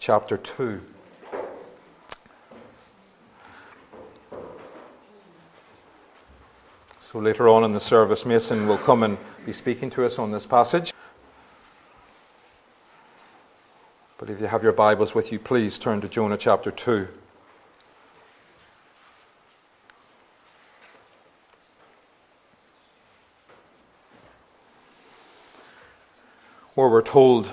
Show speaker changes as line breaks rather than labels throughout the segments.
chapter 2. So later on in the service, Mason will come and be speaking to us on this passage. But if you have your Bibles with you, please turn to Jonah chapter 2. Where we're told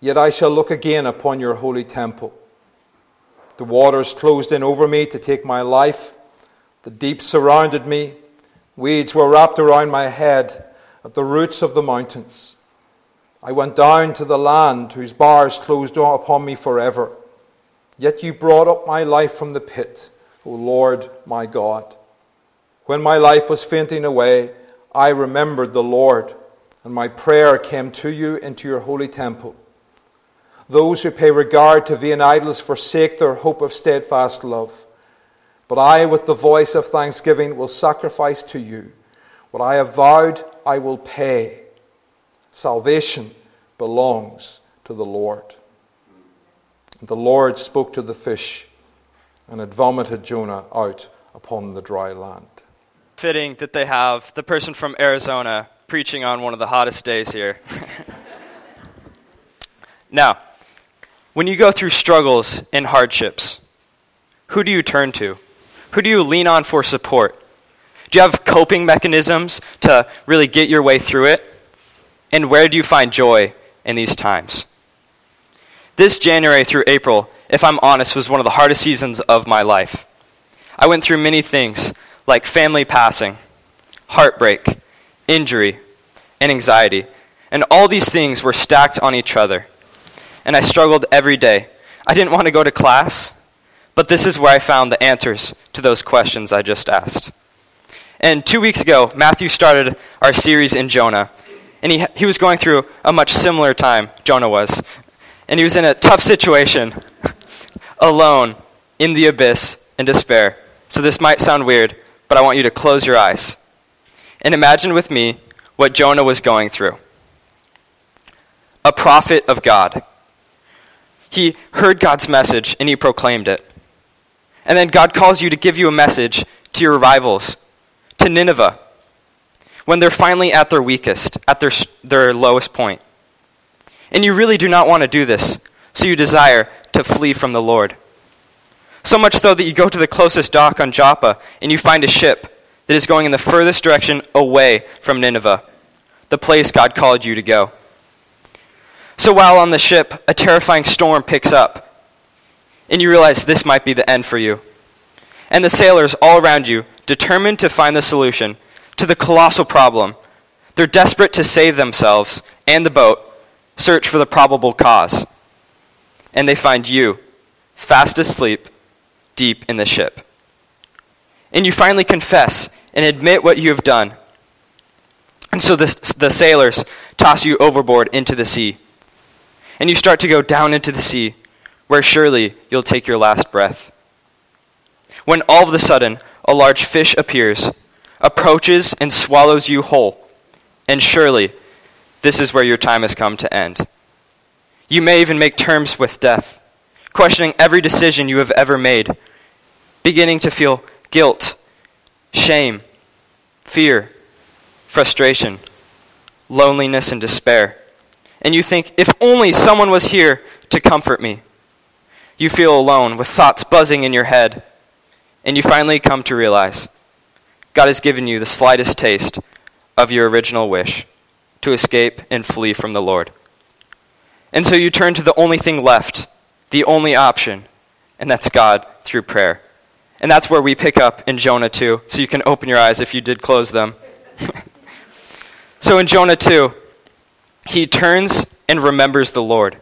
Yet I shall look again upon your holy temple. The waters closed in over me to take my life. The deep surrounded me. Weeds were wrapped around my head at the roots of the mountains. I went down to the land whose bars closed upon me forever. Yet you brought up my life from the pit, O Lord my God. When my life was fainting away, I remembered the Lord, and my prayer came to you into your holy temple. Those who pay regard to vain idols forsake their hope of steadfast love. But I, with the voice of thanksgiving, will sacrifice to you. What I have vowed, I will pay. Salvation belongs to the Lord. And the Lord spoke to the fish and had vomited Jonah out upon the dry land.
Fitting that they have the person from Arizona preaching on one of the hottest days here. now, when you go through struggles and hardships, who do you turn to? Who do you lean on for support? Do you have coping mechanisms to really get your way through it? And where do you find joy in these times? This January through April, if I'm honest, was one of the hardest seasons of my life. I went through many things like family passing, heartbreak, injury, and anxiety. And all these things were stacked on each other and I struggled every day. I didn't want to go to class, but this is where I found the answers to those questions I just asked. And two weeks ago, Matthew started our series in Jonah, and he, he was going through a much similar time, Jonah was. And he was in a tough situation, alone, in the abyss, in despair. So this might sound weird, but I want you to close your eyes and imagine with me what Jonah was going through. A prophet of God he heard God's message and he proclaimed it. And then God calls you to give you a message to your rivals, to Nineveh, when they're finally at their weakest, at their, their lowest point. And you really do not want to do this, so you desire to flee from the Lord. So much so that you go to the closest dock on Joppa and you find a ship that is going in the furthest direction away from Nineveh, the place God called you to go. So while on the ship, a terrifying storm picks up, and you realize this might be the end for you. And the sailors all around you, determined to find the solution to the colossal problem, they're desperate to save themselves and the boat, search for the probable cause. And they find you, fast asleep, deep in the ship. And you finally confess and admit what you have done. And so the, the sailors toss you overboard into the sea and you start to go down into the sea, where surely you'll take your last breath. When all of a sudden a large fish appears, approaches, and swallows you whole, and surely this is where your time has come to end. You may even make terms with death, questioning every decision you have ever made, beginning to feel guilt, shame, fear, frustration, loneliness, and despair and you think, if only someone was here to comfort me. You feel alone with thoughts buzzing in your head, and you finally come to realize God has given you the slightest taste of your original wish to escape and flee from the Lord. And so you turn to the only thing left, the only option, and that's God through prayer. And that's where we pick up in Jonah 2, so you can open your eyes if you did close them. so in Jonah 2, he turns and remembers the Lord.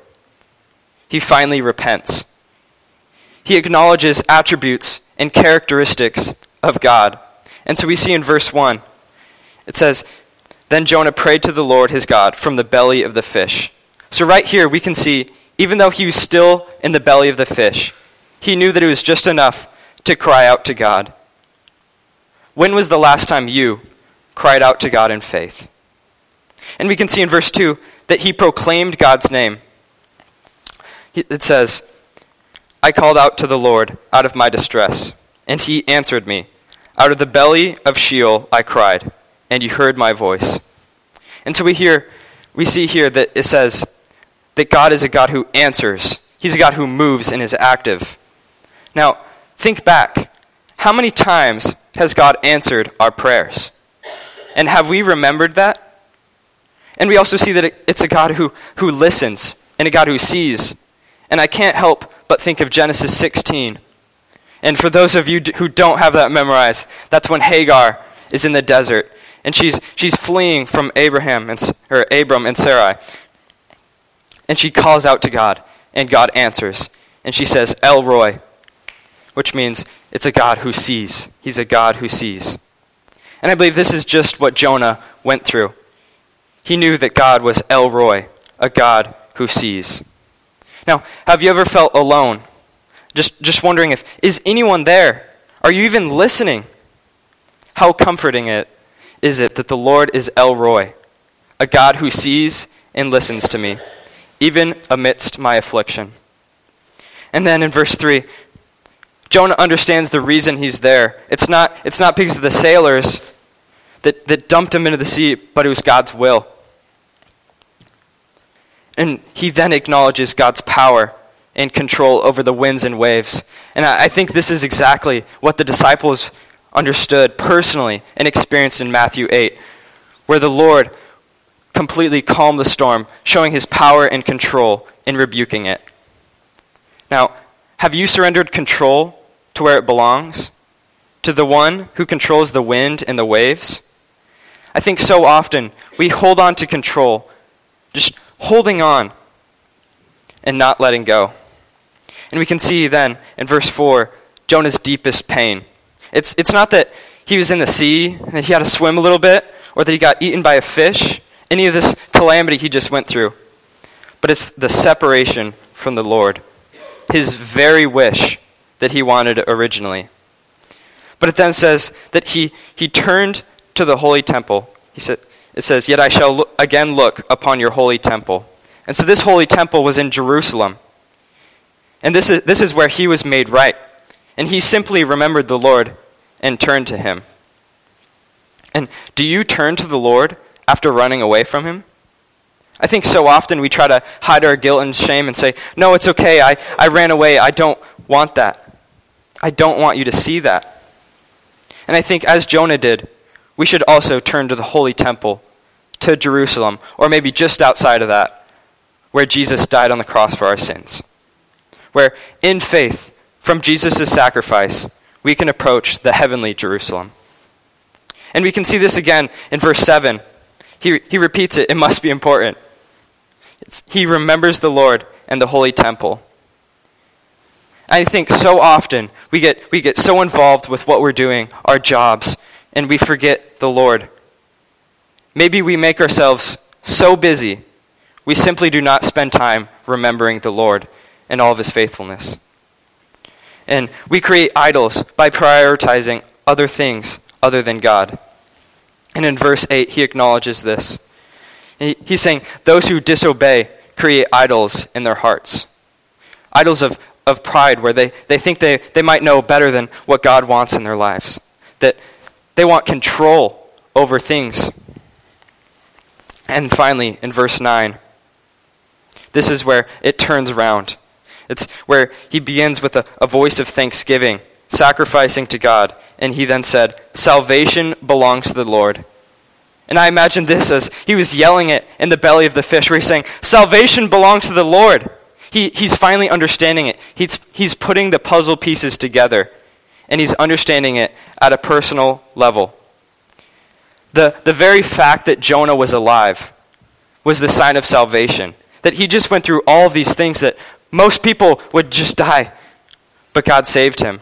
He finally repents. He acknowledges attributes and characteristics of God. And so we see in verse 1, it says, Then Jonah prayed to the Lord his God from the belly of the fish. So right here we can see, even though he was still in the belly of the fish, he knew that it was just enough to cry out to God. When was the last time you cried out to God in faith? And we can see in verse 2 that he proclaimed God's name. It says, I called out to the Lord out of my distress, and he answered me. Out of the belly of Sheol I cried, and you heard my voice. And so we hear we see here that it says that God is a God who answers. He's a God who moves and is active. Now, think back. How many times has God answered our prayers? And have we remembered that? And we also see that it's a God who, who listens and a God who sees. And I can't help but think of Genesis 16. And for those of you who don't have that memorized, that's when Hagar is in the desert and she's, she's fleeing from Abraham and, or Abram and Sarai. And she calls out to God, and God answers. And she says, El Roi, which means it's a God who sees. He's a God who sees. And I believe this is just what Jonah went through. He knew that God was El Roi, a God who sees. Now, have you ever felt alone? Just, just wondering if, is anyone there? Are you even listening? How comforting it is it that the Lord is El Roi, a God who sees and listens to me, even amidst my affliction. And then in verse 3, Jonah understands the reason he's there. It's not, it's not because of the sailors that, that dumped him into the sea, but it was God's will. And he then acknowledges God's power and control over the winds and waves. And I, I think this is exactly what the disciples understood personally and experienced in Matthew 8, where the Lord completely calmed the storm, showing his power and control in rebuking it. Now, have you surrendered control to where it belongs? To the one who controls the wind and the waves? I think so often we hold on to control, just holding on and not letting go. And we can see then in verse 4 Jonah's deepest pain. It's, it's not that he was in the sea, that he had to swim a little bit, or that he got eaten by a fish, any of this calamity he just went through. But it's the separation from the Lord, his very wish that he wanted originally. But it then says that he, he turned to the holy temple. He said, it says, Yet I shall look, again look upon your holy temple. And so this holy temple was in Jerusalem. And this is, this is where he was made right. And he simply remembered the Lord and turned to him. And do you turn to the Lord after running away from him? I think so often we try to hide our guilt and shame and say, No, it's okay. I, I ran away. I don't want that. I don't want you to see that. And I think, as Jonah did, we should also turn to the holy temple, to Jerusalem, or maybe just outside of that, where Jesus died on the cross for our sins. Where, in faith, from Jesus' sacrifice, we can approach the heavenly Jerusalem. And we can see this again in verse 7. He, he repeats it, it must be important. It's, he remembers the Lord and the holy temple. I think so often we get, we get so involved with what we're doing, our jobs, and we forget the Lord. Maybe we make ourselves so busy, we simply do not spend time remembering the Lord and all of his faithfulness. And we create idols by prioritizing other things other than God. And in verse 8, he acknowledges this. He's saying, Those who disobey create idols in their hearts. Idols of, of pride, where they, they think they, they might know better than what God wants in their lives. That they want control over things. And finally, in verse 9, this is where it turns around. It's where he begins with a, a voice of thanksgiving, sacrificing to God. And he then said, Salvation belongs to the Lord. And I imagine this as he was yelling it in the belly of the fish, where he's saying, Salvation belongs to the Lord. He, he's finally understanding it. He's, he's putting the puzzle pieces together, and he's understanding it at a personal level. The, the very fact that Jonah was alive was the sign of salvation. That he just went through all of these things that most people would just die, but God saved him.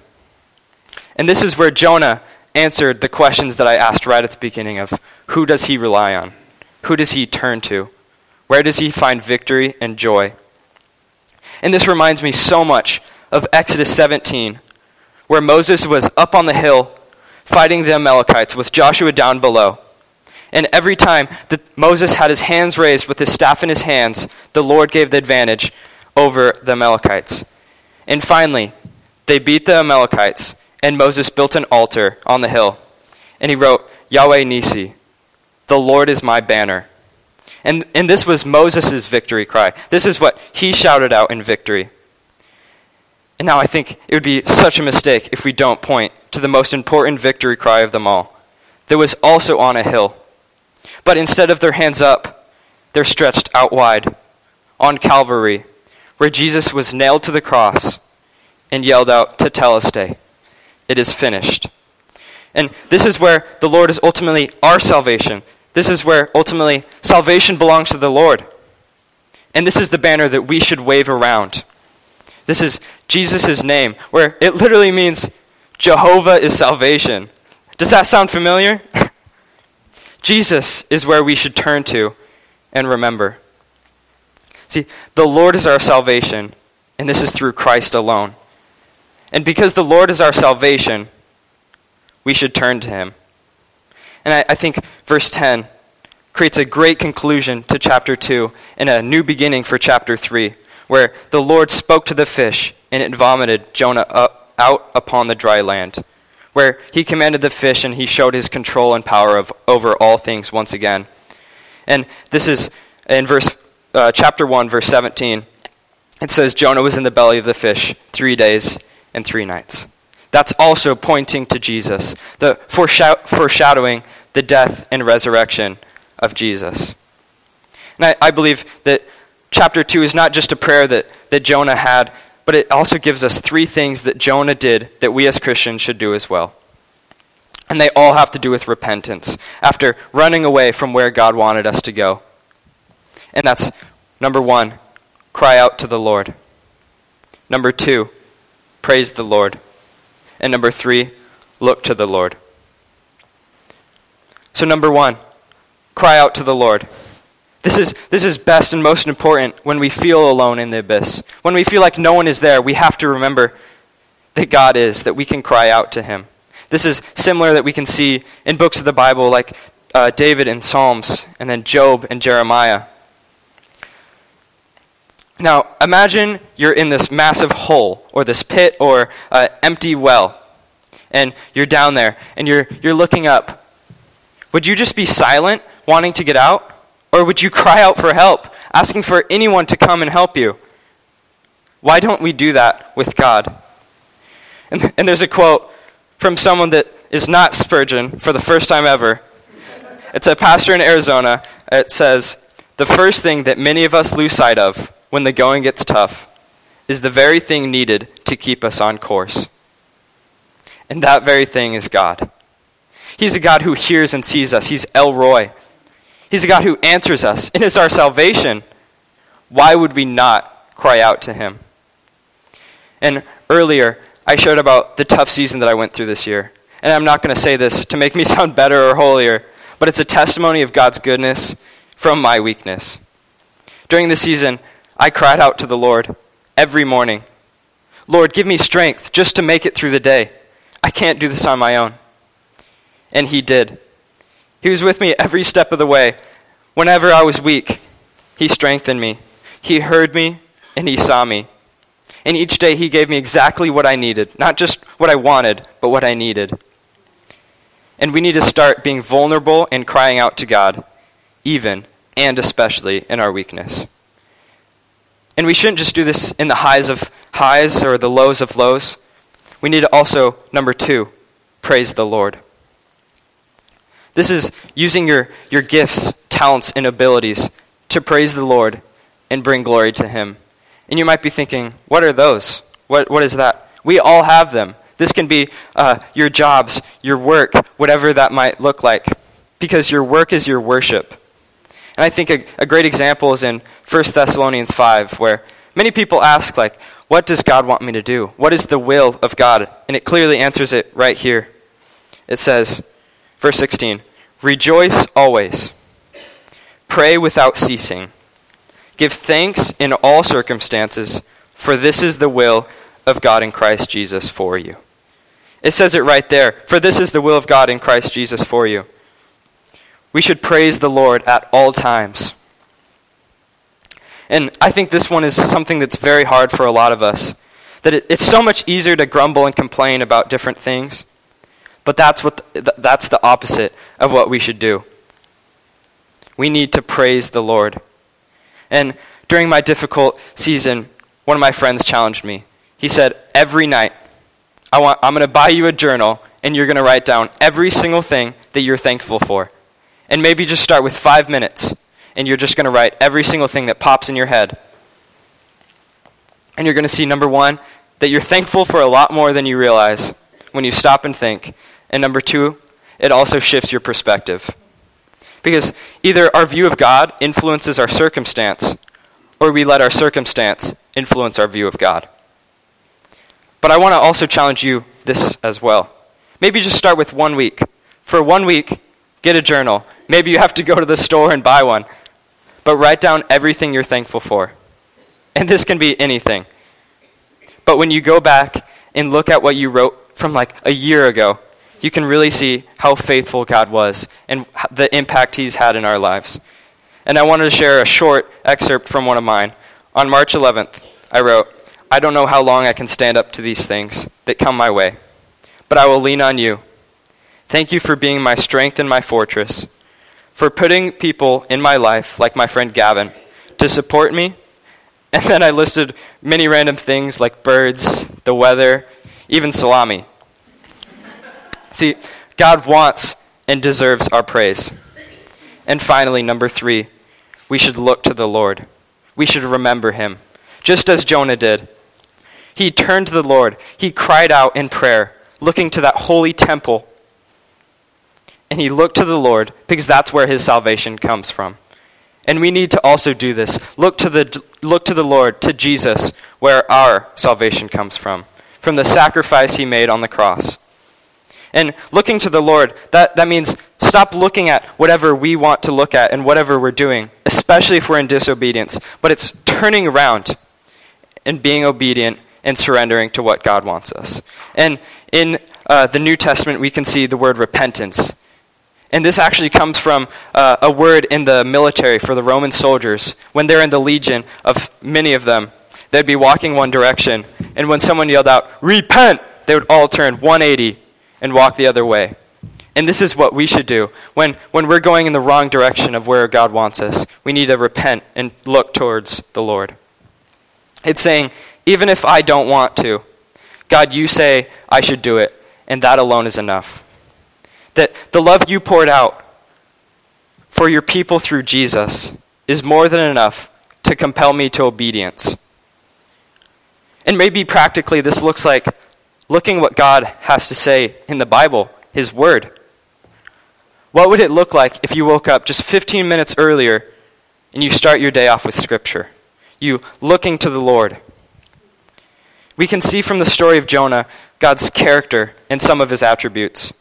And this is where Jonah answered the questions that I asked right at the beginning of who does he rely on? Who does he turn to? Where does he find victory and joy? And this reminds me so much of Exodus 17, where Moses was up on the hill fighting the Amalekites with Joshua down below. And every time that Moses had his hands raised with his staff in his hands, the Lord gave the advantage over the Amalekites. And finally, they beat the Amalekites, and Moses built an altar on the hill. And he wrote, Yahweh Nisi, the Lord is my banner. And, and this was Moses' victory cry. This is what he shouted out in victory. And now I think it would be such a mistake if we don't point to the most important victory cry of them all. That was also on a hill. But instead of their hands up, they're stretched out wide on Calvary, where Jesus was nailed to the cross and yelled out, to Tetelestai, it is finished. And this is where the Lord is ultimately our salvation. This is where ultimately salvation belongs to the Lord. And this is the banner that we should wave around. This is Jesus' name, where it literally means Jehovah is salvation. Does that sound familiar? Jesus is where we should turn to and remember. See, the Lord is our salvation, and this is through Christ alone. And because the Lord is our salvation, we should turn to him. And I, I, think verse 10 creates a great conclusion to chapter 2 and a new beginning for chapter 3, where the Lord spoke to the fish and it vomited Jonah up, out upon the dry land, where he commanded the fish and he showed his control and power of, over all things once again. And this is in verse uh, chapter 1, verse 17. It says, Jonah was in the belly of the fish three days and three nights. That's also pointing to Jesus, the foreshadowing the death and resurrection of Jesus. And I, I believe that chapter 2 is not just a prayer that, that Jonah had, but it also gives us three things that Jonah did that we as Christians should do as well. And they all have to do with repentance after running away from where God wanted us to go. And that's number one, cry out to the Lord. Number two, praise the Lord. And number three, look to the Lord. So, number one, cry out to the Lord. This is, this is best and most important when we feel alone in the abyss. When we feel like no one is there, we have to remember that God is, that we can cry out to Him. This is similar that we can see in books of the Bible like uh, David in Psalms, and then Job and Jeremiah. Now, imagine you're in this massive hole, or this pit, or uh, empty well, and you're down there, and you're, you're looking up. Would you just be silent, wanting to get out? Or would you cry out for help, asking for anyone to come and help you? Why don't we do that with God? And, and there's a quote from someone that is not Spurgeon for the first time ever. It's a pastor in Arizona. It says, The first thing that many of us lose sight of when the going gets tough is the very thing needed to keep us on course. And that very thing is God. He's a God who hears and sees us. He's El Roi. He's a God who answers us and is our salvation. Why would we not cry out to him? And earlier, I shared about the tough season that I went through this year. And I'm not going to say this to make me sound better or holier, but it's a testimony of God's goodness from my weakness. During the season, I cried out to the Lord every morning Lord, give me strength just to make it through the day. I can't do this on my own. And He did. He was with me every step of the way. Whenever I was weak, He strengthened me. He heard me and He saw me. And each day He gave me exactly what I needed. Not just what I wanted, but what I needed. And we need to start being vulnerable and crying out to God, even and especially in our weakness. And we shouldn't just do this in the highs of highs or the lows of lows. We need to also, number two, praise the Lord. This is using your, your gifts, talents, and abilities to praise the Lord and bring glory to Him. And you might be thinking, what are those? What, what is that? We all have them. This can be uh, your jobs, your work, whatever that might look like, because your work is your worship. And I think a, a great example is in 1 Thessalonians 5, where many people ask, like, what does God want me to do? What is the will of God? And it clearly answers it right here. It says, verse 16, Rejoice always, pray without ceasing, give thanks in all circumstances, for this is the will of God in Christ Jesus for you. It says it right there, for this is the will of God in Christ Jesus for you. We should praise the Lord at all times. And I think this one is something that's very hard for a lot of us. That it, it's so much easier to grumble and complain about different things. But that's, what the, that's the opposite of what we should do. We need to praise the Lord. And during my difficult season, one of my friends challenged me. He said, Every night, I want, I'm going to buy you a journal, and you're going to write down every single thing that you're thankful for. And maybe just start with five minutes and you're just going to write every single thing that pops in your head. And you're going to see, number one, that you're thankful for a lot more than you realize when you stop and think. And number two, it also shifts your perspective. Because either our view of God influences our circumstance, or we let our circumstance influence our view of God. But I want to also challenge you this as well. Maybe just start with one week. For one week, get a journal. Maybe you have to go to the store and buy one but write down everything you're thankful for. And this can be anything. But when you go back and look at what you wrote from like a year ago, you can really see how faithful God was and the impact He's had in our lives. And I wanted to share a short excerpt from one of mine. On March 11th, I wrote, I don't know how long I can stand up to these things that come my way, but I will lean on you. Thank you for being my strength and my fortress for putting people in my life, like my friend Gavin, to support me. And then I listed many random things like birds, the weather, even salami. See, God wants and deserves our praise. And finally, number three, we should look to the Lord. We should remember him, just as Jonah did. He turned to the Lord, he cried out in prayer, looking to that holy temple and he looked to the Lord because that's where his salvation comes from. And we need to also do this. Look to the, look to the Lord, to Jesus, where our salvation comes from, from the sacrifice he made on the cross. And looking to the Lord, that, that means stop looking at whatever we want to look at and whatever we're doing, especially if we're in disobedience. But it's turning around and being obedient and surrendering to what God wants us. And in uh, the New Testament, we can see the word repentance. And this actually comes from uh, a word in the military for the Roman soldiers. When they're in the legion of many of them, they'd be walking one direction. And when someone yelled out, Repent! they would all turn 180 and walk the other way. And this is what we should do. When, when we're going in the wrong direction of where God wants us, we need to repent and look towards the Lord. It's saying, even if I don't want to, God, you say I should do it, and that alone is enough that the love you poured out for your people through Jesus is more than enough to compel me to obedience. And maybe practically this looks like looking what God has to say in the Bible, His Word. What would it look like if you woke up just 15 minutes earlier and you start your day off with Scripture? You looking to the Lord. We can see from the story of Jonah God's character and some of his attributes.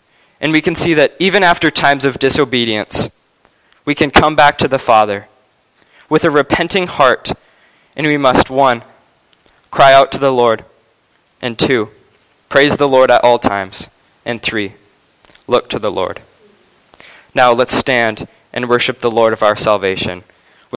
And we can see that even after times of disobedience, we can come back to the Father with a repenting heart, and we must, one, cry out to the Lord, and two, praise the Lord at all times, and three, look to the Lord. Now let's stand and worship the Lord of our salvation.